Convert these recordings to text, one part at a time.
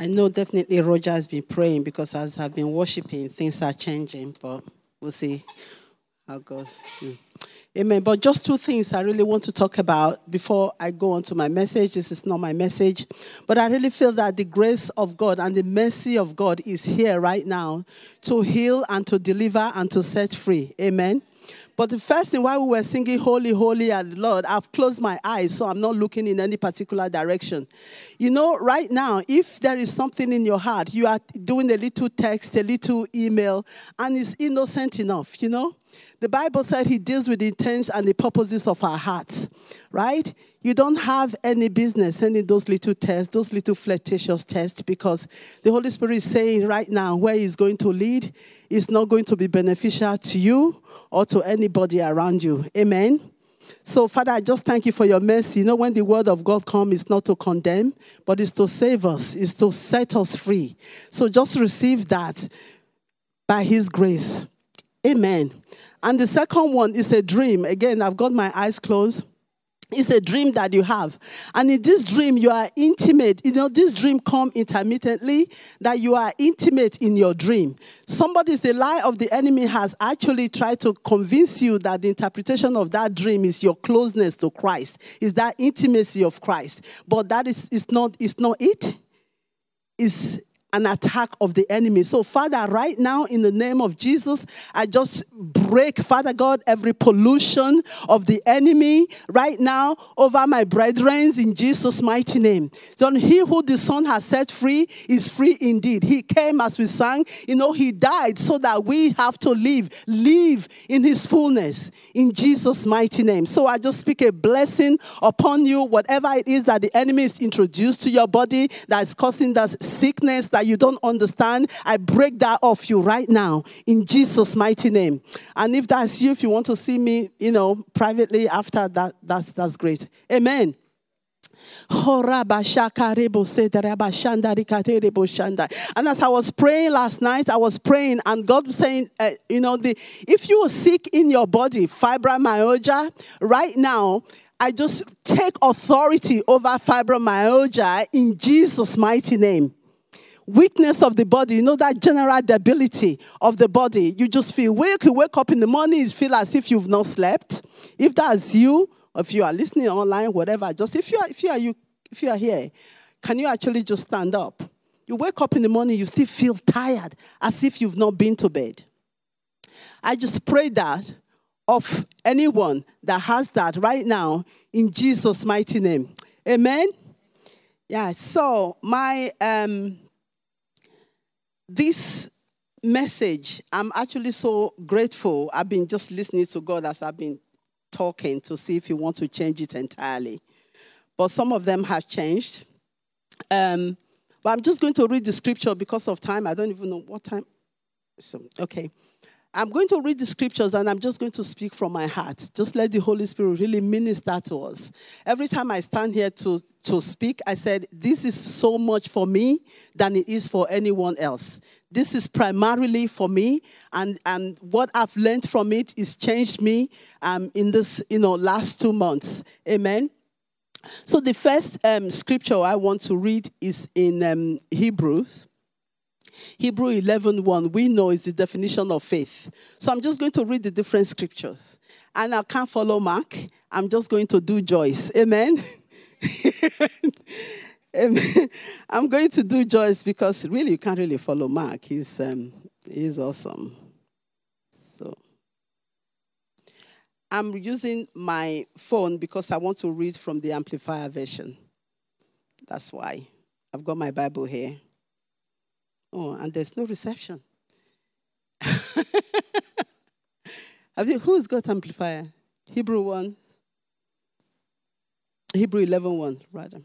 I know definitely Roger has been praying because as I've been worshiping, things are changing, but we'll see how God. Hmm. Amen. But just two things I really want to talk about before I go on to my message. This is not my message, but I really feel that the grace of God and the mercy of God is here right now to heal and to deliver and to set free. Amen. But the first thing, while we were singing Holy, Holy are the Lord, I've closed my eyes, so I'm not looking in any particular direction. You know, right now, if there is something in your heart, you are doing a little text, a little email, and it's innocent enough, you know? The Bible said he deals with the intents and the purposes of our hearts, right? You don't have any business sending those little tests, those little flirtatious tests, because the Holy Spirit is saying right now where He's going to lead is not going to be beneficial to you or to anybody around you. Amen. So, Father, I just thank you for your mercy. You know, when the word of God comes, it's not to condemn, but it's to save us, it's to set us free. So, just receive that by His grace. Amen. And the second one is a dream. Again, I've got my eyes closed. It's a dream that you have. And in this dream, you are intimate. You know, this dream come intermittently, that you are intimate in your dream. Somebody's the lie of the enemy has actually tried to convince you that the interpretation of that dream is your closeness to Christ, is that intimacy of Christ. But that is, is not, is not it. It's an attack of the enemy. So, Father, right now, in the name of Jesus, I just break, Father God, every pollution of the enemy right now over my brethren in Jesus' mighty name. So, he who the Son has set free is free indeed. He came as we sang, you know, he died so that we have to live, live in his fullness in Jesus' mighty name. So, I just speak a blessing upon you, whatever it is that the enemy is introduced to your body that is causing that sickness that you don't understand, I break that off you right now in Jesus' mighty name. And if that's you, if you want to see me, you know, privately after that, that's, that's great. Amen. And as I was praying last night, I was praying, and God was saying, uh, you know, the, if you are sick in your body, fibromyalgia, right now, I just take authority over fibromyalgia in Jesus' mighty name weakness of the body, you know, that general debility of the body. You just feel weak. You wake up in the morning, you feel as if you've not slept. If that's you, if you are listening online, whatever, just if you are, if you are you, if you are here, can you actually just stand up? You wake up in the morning, you still feel tired, as if you've not been to bed. I just pray that of anyone that has that right now in Jesus' mighty name. Amen. Yeah, so my um this message, I'm actually so grateful. I've been just listening to God as I've been talking to see if He wants to change it entirely. But some of them have changed. Um, but I'm just going to read the scripture because of time. I don't even know what time. So, okay. I'm going to read the scriptures and I'm just going to speak from my heart. Just let the Holy Spirit really minister to us. Every time I stand here to, to speak, I said, This is so much for me than it is for anyone else. This is primarily for me, and, and what I've learned from it is changed me um, in this you know, last two months. Amen. So the first um, scripture I want to read is in um, Hebrews Hebrew 11 1, we know is the definition of faith. So I'm just going to read the different scriptures. And I can't follow Mark. I'm just going to do Joyce. Amen. Amen. I'm going to do Joyce because really you can't really follow Mark. He's, um, he's awesome. So I'm using my phone because I want to read from the Amplified version. That's why. I've got my Bible here. Oh, and there's no reception. Have you, who's got amplified? Hebrew 1. Hebrew 11 1, rather.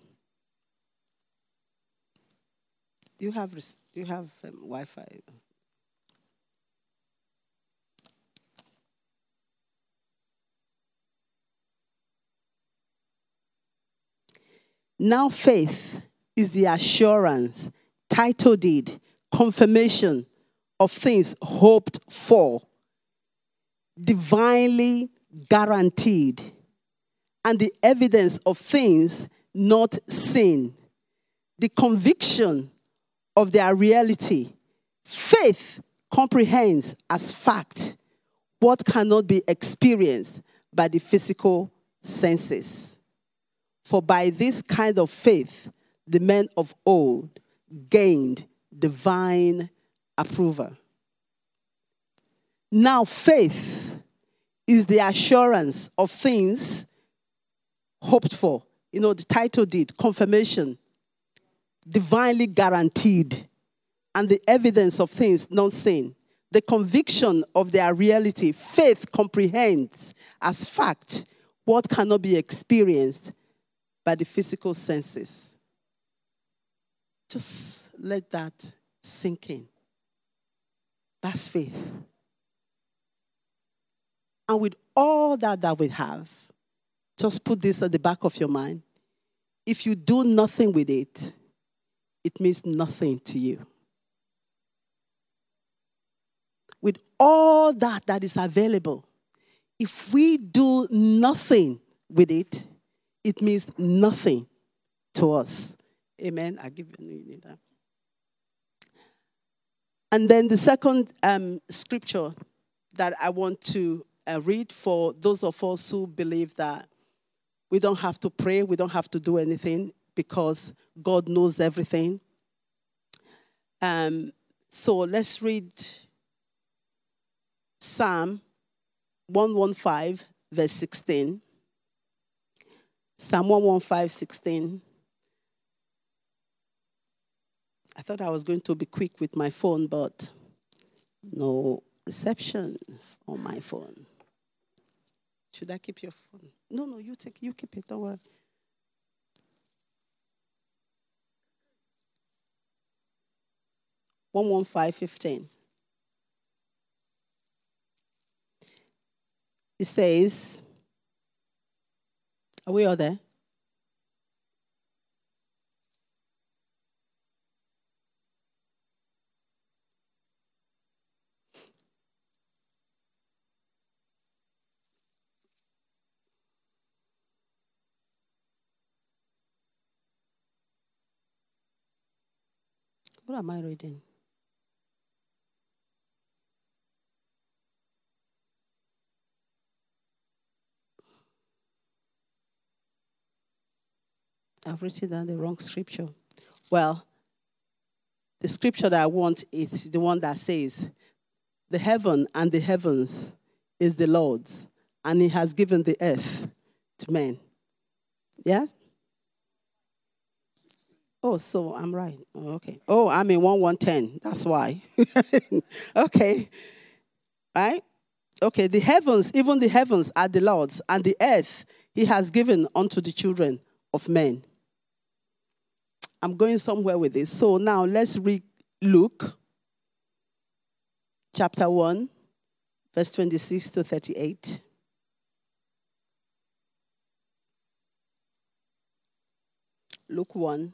Do you have, do you have um, Wi Fi? Now, faith is the assurance, title deed, confirmation of things hoped for, divinely guaranteed, and the evidence of things not seen, the conviction of their reality. Faith comprehends as fact what cannot be experienced by the physical senses. For by this kind of faith, the men of old gained divine approval. Now, faith is the assurance of things hoped for. You know, the title did confirmation, divinely guaranteed, and the evidence of things not seen. The conviction of their reality. Faith comprehends as fact what cannot be experienced by the physical senses. Just let that sink in. That's faith. And with all that that we have, just put this at the back of your mind. If you do nothing with it, it means nothing to you. With all that that is available, if we do nothing with it, it means nothing to us. Amen. I give you that. And then the second um, scripture that I want to uh, read for those of us who believe that we don't have to pray, we don't have to do anything because God knows everything. Um, so let's read Psalm 115, verse 16. Psalm 115, 16. I thought I was going to be quick with my phone, but no reception on my phone. Should I keep your phone? No, no, you take you keep it, don't worry. One one five fifteen. It says, Are we all there? What am I reading? I've written down the wrong scripture. Well, the scripture that I want is the one that says, The heaven and the heavens is the Lord's, and He has given the earth to men. Yes? Oh, so I'm right. Oh, okay. Oh, I'm in 1 110. That's why. okay. Right? Okay. The heavens, even the heavens are the Lord's, and the earth he has given unto the children of men. I'm going somewhere with this. So now let's read Luke chapter 1, verse 26 to 38. Luke 1,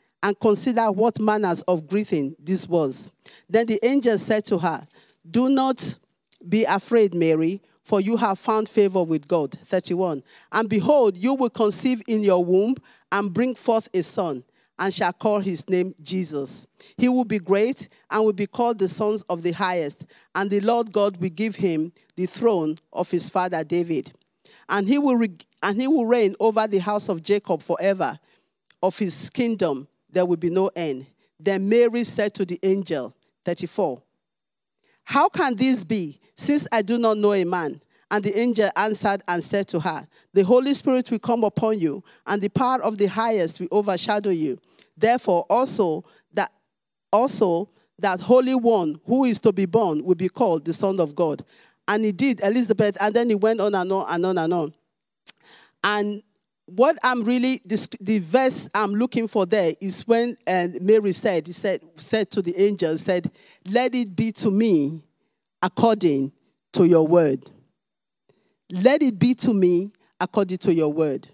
and consider what manners of greeting this was. Then the angel said to her, Do not be afraid, Mary, for you have found favor with God. 31. And behold, you will conceive in your womb and bring forth a son, and shall call his name Jesus. He will be great and will be called the sons of the highest, and the Lord God will give him the throne of his father David. And he will, re- and he will reign over the house of Jacob forever. Of his kingdom there will be no end. Then Mary said to the angel, 34, How can this be, since I do not know a man? And the angel answered and said to her, The Holy Spirit will come upon you, and the power of the highest will overshadow you. Therefore, also that also that Holy One who is to be born will be called the Son of God. And he did, Elizabeth, and then he went on and on and on and on. And what I'm really the verse I'm looking for there is when uh, Mary said, he said, said to the angel, said, "Let it be to me according to your word. Let it be to me according to your word."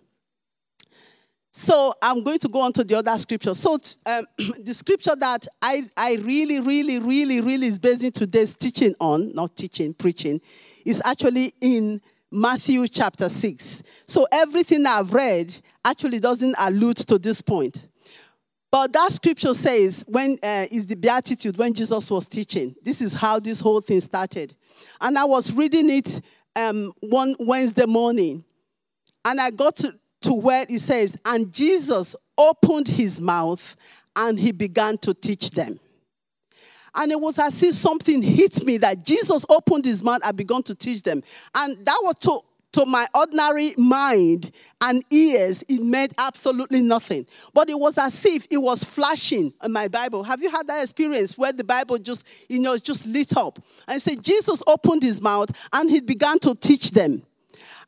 So I'm going to go on to the other scripture. So um, the scripture that I, I really, really, really, really is basing today's teaching on, not teaching, preaching, is actually in Matthew chapter 6. So everything I've read actually doesn't allude to this point. But that scripture says, when uh, is the Beatitude, when Jesus was teaching. This is how this whole thing started. And I was reading it um, one Wednesday morning. And I got to, to where it says, And Jesus opened his mouth and he began to teach them. And it was as if something hit me that Jesus opened his mouth and began to teach them. And that was to, to my ordinary mind and ears, it meant absolutely nothing. But it was as if it was flashing in my Bible. Have you had that experience where the Bible just, you know, just lit up? And said, Jesus opened his mouth and he began to teach them.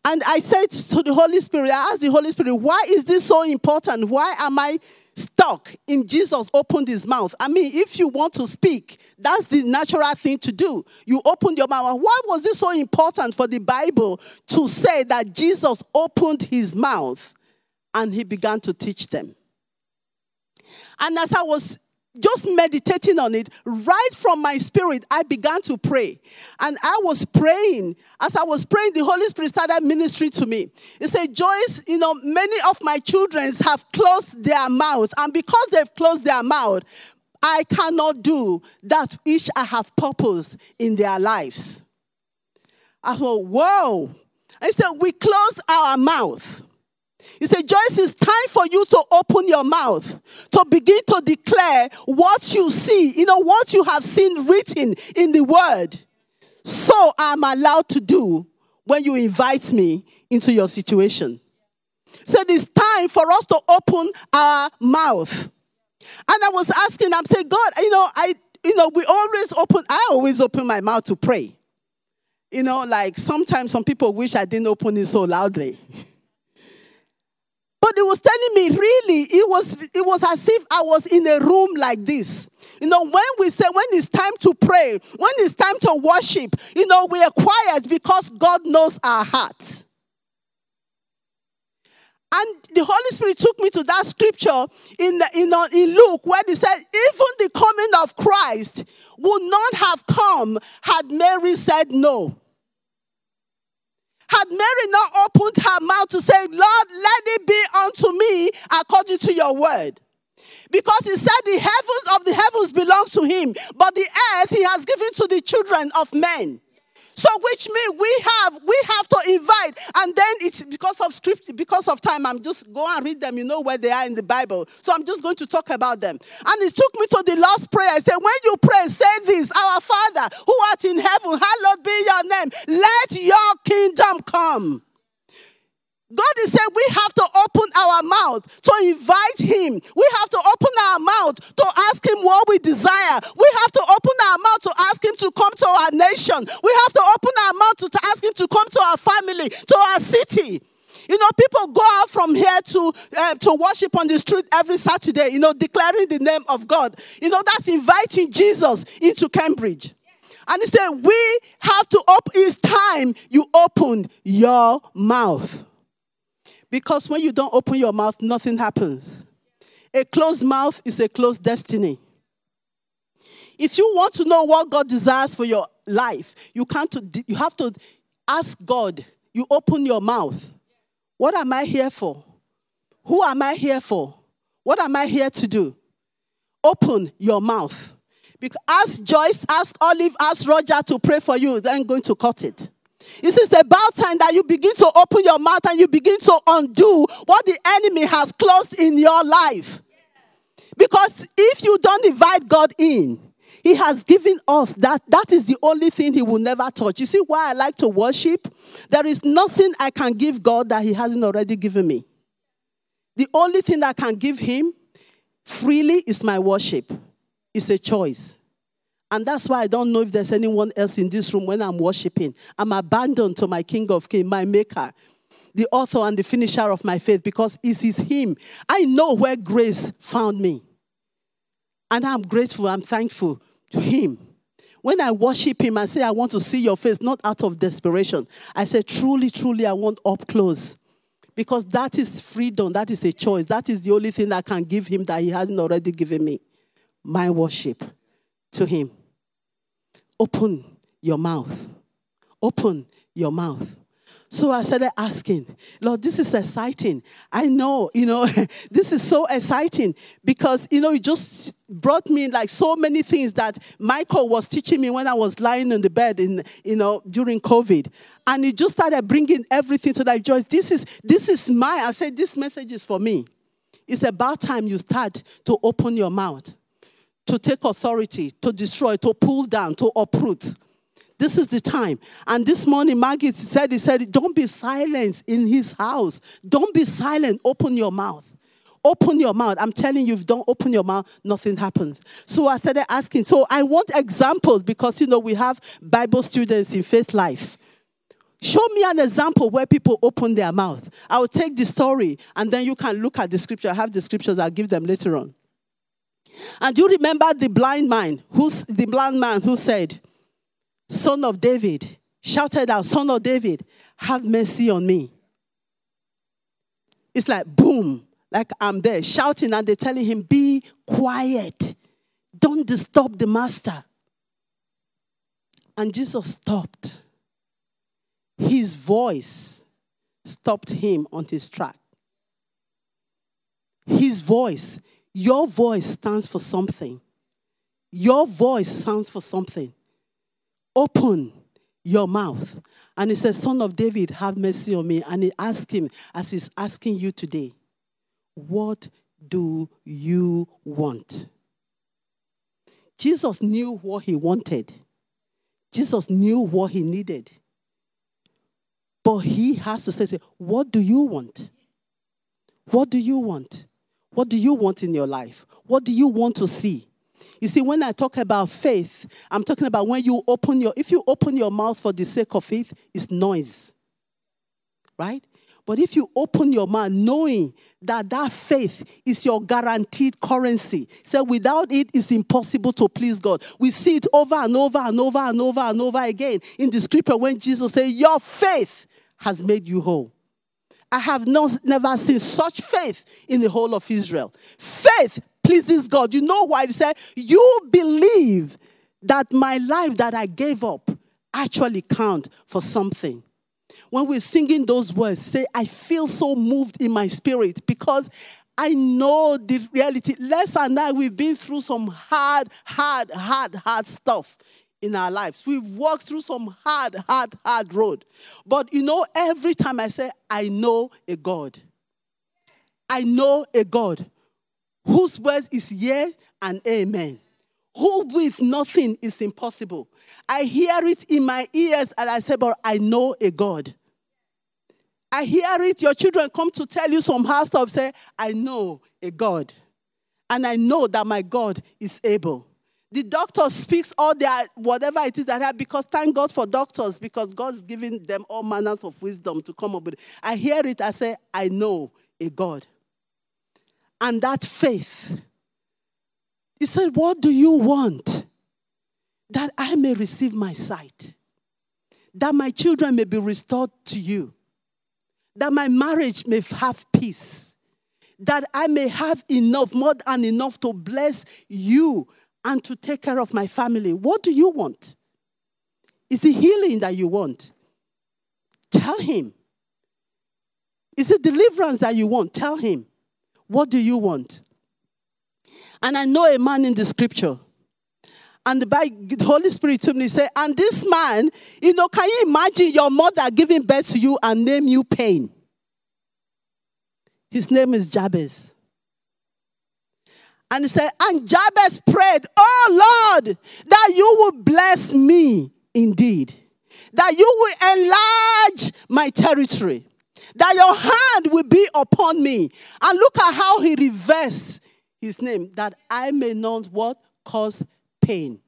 And I said to the Holy Spirit, I asked the Holy Spirit, why is this so important? Why am I stuck in Jesus opened his mouth. I mean, if you want to speak, that's the natural thing to do. You open your mouth. Why was this so important for the Bible to say that Jesus opened his mouth and he began to teach them? And as I was just meditating on it, right from my spirit, I began to pray. And I was praying. As I was praying, the Holy Spirit started ministering to me. He said, Joyce, you know, many of my children have closed their mouth. And because they've closed their mouth, I cannot do that which I have purposed in their lives. I thought, whoa. I said, we close our mouth. He said, Joyce, it's time for you to open your mouth to begin to declare what you see, you know, what you have seen written in the word. So I'm allowed to do when you invite me into your situation. So it's time for us to open our mouth. And I was asking, I'm saying, God, you know, I, you know, we always open, I always open my mouth to pray. You know, like sometimes some people wish I didn't open it so loudly. But he was telling me, really, it was, it was as if I was in a room like this. You know, when we say, when it's time to pray, when it's time to worship, you know, we are quiet because God knows our hearts. And the Holy Spirit took me to that scripture in, in, in Luke where he said, even the coming of Christ would not have come had Mary said no. Had Mary not opened her mouth to say, Lord, let it be unto me according to your word. Because he said the heavens of the heavens belongs to him, but the earth he has given to the children of men. So which means we have we have to invite, and then it's because of script, because of time. I'm just go and read them. You know where they are in the Bible. So I'm just going to talk about them. And it took me to the last prayer. I said, when you pray, say this: Our Father who art in heaven, hallowed be your name. Let your kingdom come. God is saying we have to open our mouth to invite Him. We have to open our mouth to ask Him what we desire. We have to open our mouth to ask Him to come to our nation. We have to open our mouth to ask Him to come to our family, to our city. You know, people go out from here to, uh, to worship on the street every Saturday, you know, declaring the name of God. You know, that's inviting Jesus into Cambridge. And he said, We have to open, it's time you opened your mouth. Because when you don't open your mouth, nothing happens. A closed mouth is a closed destiny. If you want to know what God desires for your life, you can't you have to ask God. You open your mouth. What am I here for? Who am I here for? What am I here to do? Open your mouth. Because ask Joyce, ask Olive, ask Roger to pray for you. They're going to cut it. It is about time that you begin to open your mouth and you begin to undo what the enemy has closed in your life. Because if you don't invite God in, He He has given us that. That is the only thing He will never touch. You see why I like to worship? There is nothing I can give God that He hasn't already given me. The only thing I can give Him freely is my worship. It's a choice. And that's why I don't know if there's anyone else in this room when I'm worshiping. I'm abandoned to my King of Kings, my Maker, the author and the finisher of my faith, because it is Him. I know where grace found me. And I'm grateful, I'm thankful to Him. When I worship Him, I say, I want to see your face, not out of desperation. I say, truly, truly, I want up close. Because that is freedom, that is a choice. That is the only thing I can give Him that He hasn't already given me. My worship to Him. Open your mouth. Open your mouth. So I started asking, Lord, this is exciting. I know, you know, this is so exciting because, you know, it just brought me like so many things that Michael was teaching me when I was lying on the bed in, you know, during COVID. And he just started bringing everything to that Joyce, this is, this is my, I said, this message is for me. It's about time you start to open your mouth, to take authority, to destroy, to pull down, to uproot. This is the time. And this morning, Maggie said, he said, don't be silent in his house. Don't be silent. Open your mouth. Open your mouth. I'm telling you, if you don't open your mouth, nothing happens. So I started asking. So I want examples because, you know, we have Bible students in faith life. Show me an example where people open their mouth. I will take the story and then you can look at the scripture. I have the scriptures, I'll give them later on. And you remember the blind man who's the blind man who said, son of David, shouted out, Son of David, have mercy on me. It's like boom, like I'm there shouting, and they're telling him, Be quiet. Don't disturb the master. And Jesus stopped. His voice stopped him on his track. His voice, your voice stands for something. Your voice stands for something. Open your mouth. And he says, Son of David, have mercy on me. And he asked him, as he's asking you today, What do you want? Jesus knew what he wanted, Jesus knew what he needed. But he has to say, What do you want? What do you want? What do you want in your life? What do you want to see? You see, when I talk about faith, I'm talking about when you open your, if you open your mouth for the sake of faith, it's noise. Right? But if you open your mouth knowing that that faith is your guaranteed currency, so without it, it's impossible to please God. We see it over and over and over and over and over again in the scripture when Jesus said, Your faith has made you whole. I have not, never seen such faith in the whole of Israel. Faith pleases God. You know why? He said, You believe that my life that I gave up actually count for something. When we're singing those words, say, I feel so moved in my spirit because I know the reality. Les and I, we've been through some hard, hard, hard, hard stuff in our lives. We've walked through some hard, hard, hard road. But you know, every time I say, I know a God, I know a God whose words is yea and amen. Who with nothing is impossible. I hear it in my ears and I say, but I know a God. I hear it, your children come to tell you some hard stuff, say, I know a God. And I know that my God is able. The doctor speaks all their whatever it is that I because thank God for doctors because God's giving them all manners of wisdom to come up with it. I hear it, I say, I know a God and that faith. He said, What do you want? That I may receive my sight, that my children may be restored to you, that my marriage may have peace, that I may have enough, more than enough to bless you and to take care of my family. What do you want? Is it healing that you want? Tell him. Is it deliverance that you want? Tell him. What do you want? And I know a man in the scripture. And the, Holy Spirit told me, say, and this man, you know, can you imagine your mother giving birth to you and name you pain? His name is Jabez. And he said, And Jabez prayed, Oh Lord, that you will bless me indeed, that you will enlarge my territory, that your hand will be upon me. And look at how he reversed his name, that I may not what? Cause pain.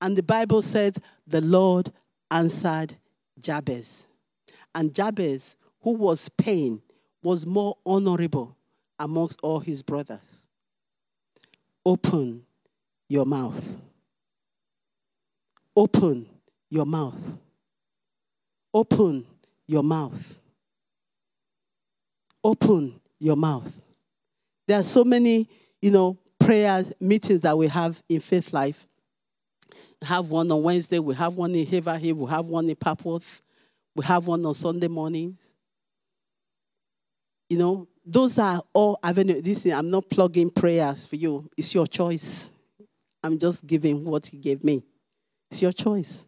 And the Bible said, The Lord answered Jabez. And Jabez, who was pain, was more honorable amongst all his brothers. Open your mouth. Open your mouth. Open your mouth. Open your mouth. There are so many, you know, prayers, meetings that we have in Faith Life. Have one on Wednesday, we have one in Haverhill, we have one in Papworth, we have one on Sunday mornings. You know, those are all avenues. Listen, I'm not plugging prayers for you. It's your choice. I'm just giving what He gave me. It's your choice.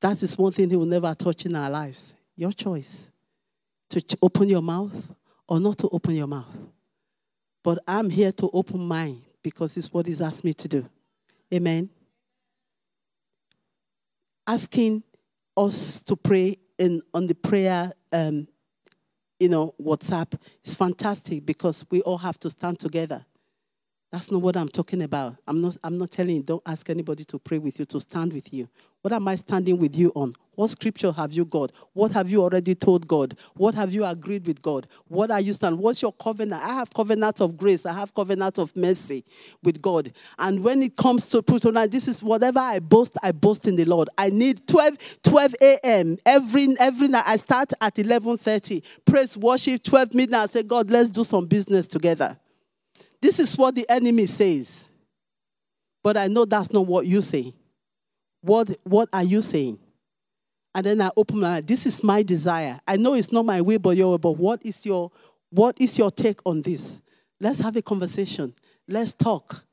That is one thing He will never touch in our lives. Your choice to open your mouth or not to open your mouth. But I'm here to open mine because it's what He's asked me to do. Amen. Asking us to pray in on the prayer um, you know, WhatsApp is fantastic because we all have to stand together. That's not what I'm talking about. I'm not, I'm not telling you, don't ask anybody to pray with you, to stand with you. What am I standing with you on? What scripture have you got? What have you already told God? What have you agreed with God? What are you standing? What's your covenant? I have covenant of grace. I have covenant of mercy with God. And when it comes to tonight, this is whatever I boast, I boast in the Lord. I need 12, 12 a.m. every every night. I start at 11:30. Praise, worship, 12 midnight. I say, God, let's do some business together. This is what the enemy says. But I know that's not what you say. What, what are you saying? And then I open my This is my desire. I know it's not my way, but your but what is your what is your take on this? Let's have a conversation. Let's talk.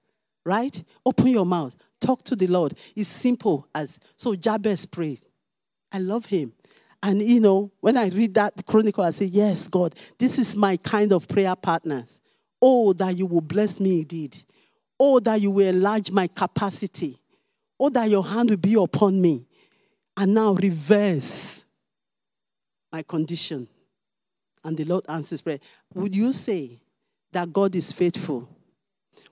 Right? Open your mouth. Talk to the Lord. It's simple as so Jabez prayed. I love him. And you know, when I read that chronicle, I say, Yes, God, this is my kind of prayer partners. Oh, that you will bless me indeed. Oh, that you will enlarge my capacity. Oh, that your hand will be upon me. And now reverse my condition. And the Lord answers prayer. Would you say that God is faithful?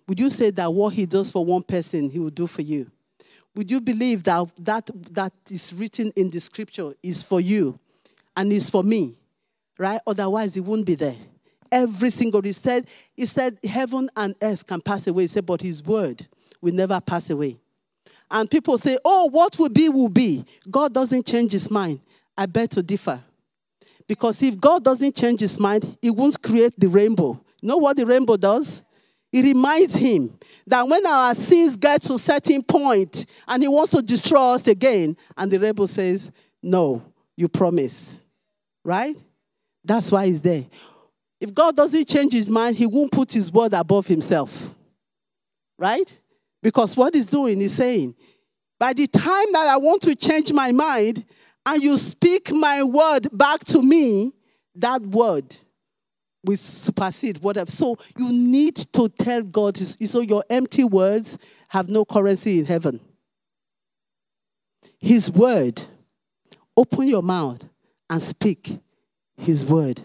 Would you say that what He does for one person, He will do for you? Would you believe that that, that is written in the scripture is for you and is for me? Right? Otherwise, it won't be there every single he said he said heaven and earth can pass away. He said but his word will never pass away. And people say oh what will be will be. God doesn't change his mind. I beg to differ. Because if god doesn't change his mind he won't create the rainbow. You know what the rainbow does? It reminds him that when our sins get to a certain point and he wants to destroy us again and the rainbow says no you promise. Right? That's why he's there if God doesn't change his mind, he won't put his word above himself. Right? Because what he's doing is saying, by the time that I want to change my mind and you speak my word back to me, that word will supersede whatever. So you need to tell God, so your empty words have no currency in heaven. His word, open your mouth and speak his word.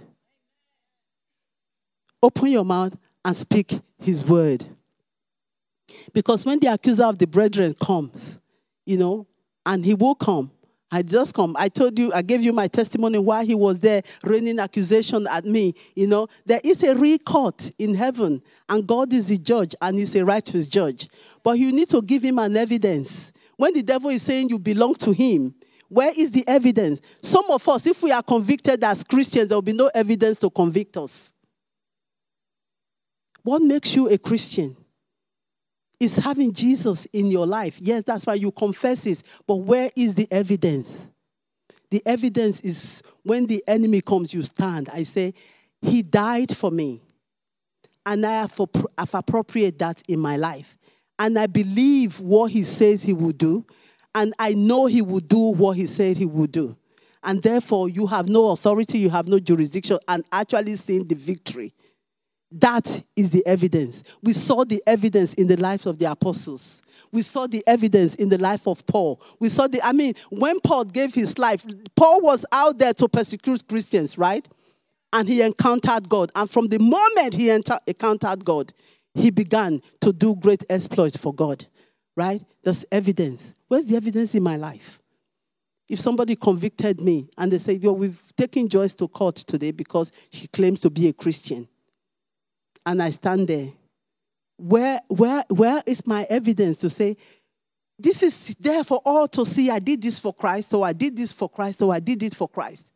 Open your mouth and speak his word. Because when the accuser of the brethren comes, you know, and he will come, I just come. I told you, I gave you my testimony while he was there raining accusation at me. You know, there is a real court in heaven, and God is the judge, and he's a righteous judge. But you need to give him an evidence. When the devil is saying you belong to him, where is the evidence? Some of us, if we are convicted as Christians, there will be no evidence to convict us. What makes you a Christian? Is having Jesus in your life. Yes, that's why you confess it. But where is the evidence? The evidence is when the enemy comes, you stand. I say, He died for me. And I have, have appropriated that in my life. And I believe what He says He will do. And I know He will do what He said He will do. And therefore, you have no authority, you have no jurisdiction, and actually seeing the victory That is the evidence. We saw the evidence in the lives of the apostles. We saw the evidence in the life of Paul. We saw the, I mean, when Paul gave his life, Paul was out there to persecute Christians, right? And he encountered God. And from the moment he encountered God, he began to do great exploits for God, right? There's evidence. Where's the evidence in my life? If somebody convicted me and they say, Yo, we've taken Joyce to court today because she claims to be a Christian, and I stand there, where, where, where is my evidence to say, this is there for all to see. I did this for Christ, so I did this for Christ, so I did it for Christ.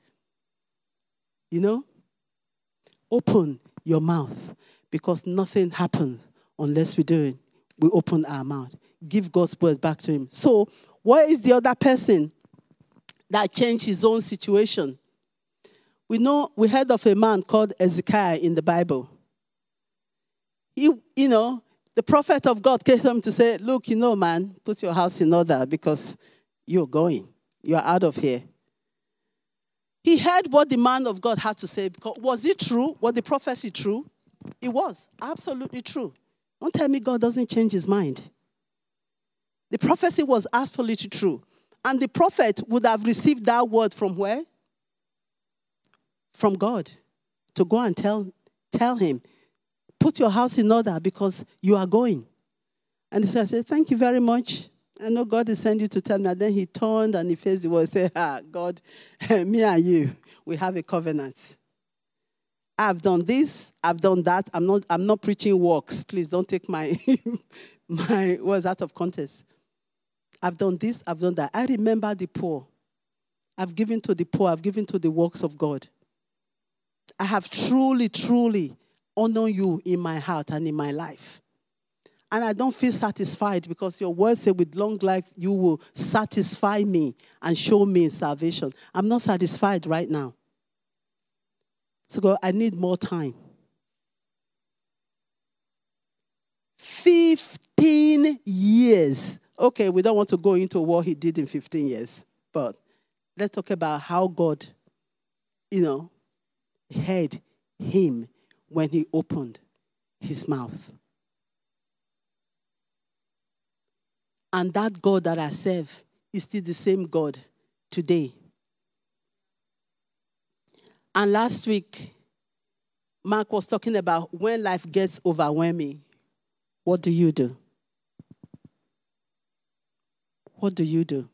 You know? Open your mouth because nothing happens unless we do it. We open our mouth. Give God's word back to Him. So, what is the other person that changed his own situation. We know we heard of a man called Ezekiel in the Bible. He, you know, the prophet of God came to him to say, Look, you know, man, put your house in order because you're going. You're out of here. He heard what the man of God had to say. Because was it true? Was the prophecy true? It was absolutely true. Don't tell me God doesn't change his mind. The prophecy was absolutely true. And the prophet would have received that word from where? From God. To go and tell, tell him, put your house in order because you are going. And so I said, Thank you very much. I know God is sending you to tell me. And then he turned and he faced the wall and said, Ah, God, me and you, we have a covenant. I've done this, I've done that. I'm not, I'm not preaching works. Please don't take my, my words out of context. I've done this, I've done that. I remember the poor. I've given to the poor, I've given to the works of God. I have truly, truly honored you in my heart and in my life. And I don't feel satisfied because your word said, with long life, you will satisfy me and show me salvation. I'm not satisfied right now. So, God, I need more time. 15 years Okay, we don't want to go into what he did in 15 years, but let's talk about how God, you know, heard him when he opened his mouth. And that God that I serve is still the same God today. And last week, Mark was talking about when life gets overwhelming, what do you do? What do you do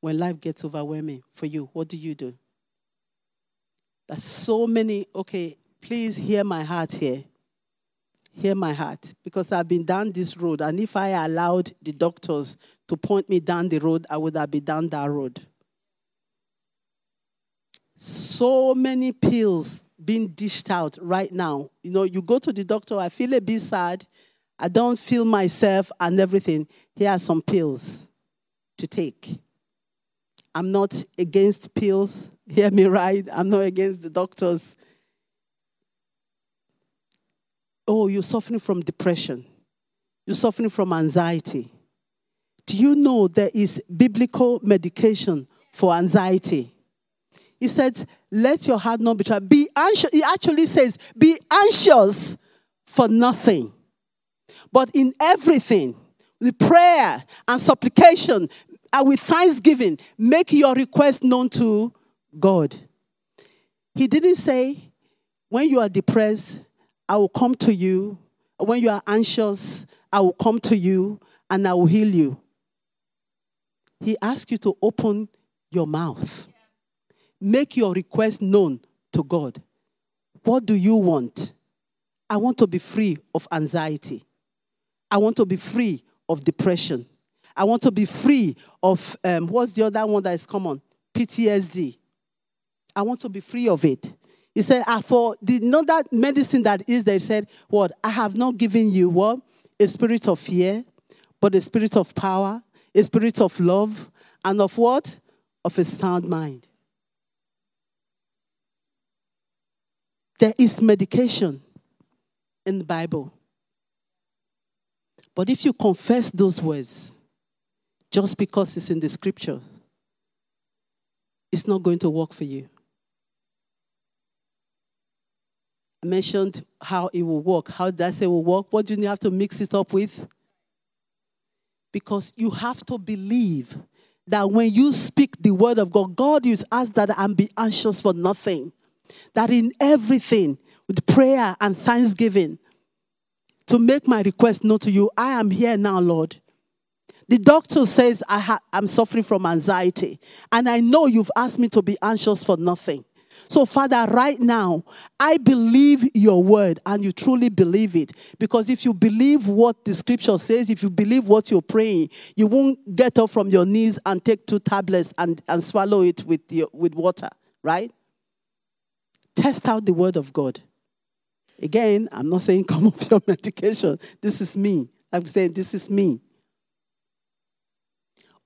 when life gets overwhelming for you? What do you do? There's so many, okay, please hear my heart here. Hear my heart. Because I've been down this road, and if I allowed the doctors to point me down the road, I would have been down that road. So many pills being dished out right now. You know, you go to the doctor, I feel a bit sad, I don't feel myself and everything. Here are some pills to take. I'm not against pills, hear me right. I'm not against the doctors. Oh, you're suffering from depression, you're suffering from anxiety. Do you know there is biblical medication for anxiety? He said, Let your heart not be troubled. Be anxious. He actually says, Be anxious for nothing. But in everything, with prayer and supplication, and with thanksgiving, make your request known to God. He didn't say, when you are depressed, I will come to you. When you are anxious, I will come to you and I will heal you. He asked you to open your mouth. Make your request known to God. What do you want? I want to be free of anxiety. I want to be free of depression. I want to be free of um, what's the other one that is common? PTSD. I want to be free of it. He said, ah, for the not that medicine that is there, he said, What? I have not given you what? A spirit of fear, but a spirit of power, a spirit of love, and of what? Of a sound mind. There is medication in the Bible. But if you confess those words, just because it's in the scripture, it's not going to work for you. I mentioned how it will work. How does it will work? What do you have to mix it up with? Because you have to believe that when you speak the word of God, God is asked that and be anxious for nothing. That in everything, with prayer and thanksgiving, to make my request known to you, I am here now, Lord. The doctor says I I'm suffering from anxiety, and I know you've asked me to be anxious for nothing. So, Father, right now, I believe your word and you truly believe it. Because if you believe what the scripture says, if you believe what you're praying, you won't get up from your knees and take two tablets and, and swallow it with, your, with water, right? Test out the word of God. Again, I'm not saying come off your medication. This is me. I'm saying this is me.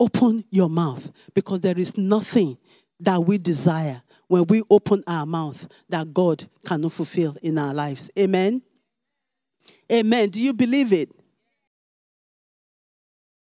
Open your mouth because there is nothing that we desire when we open our mouth that God cannot fulfill in our lives. Amen. Amen. Do you believe it?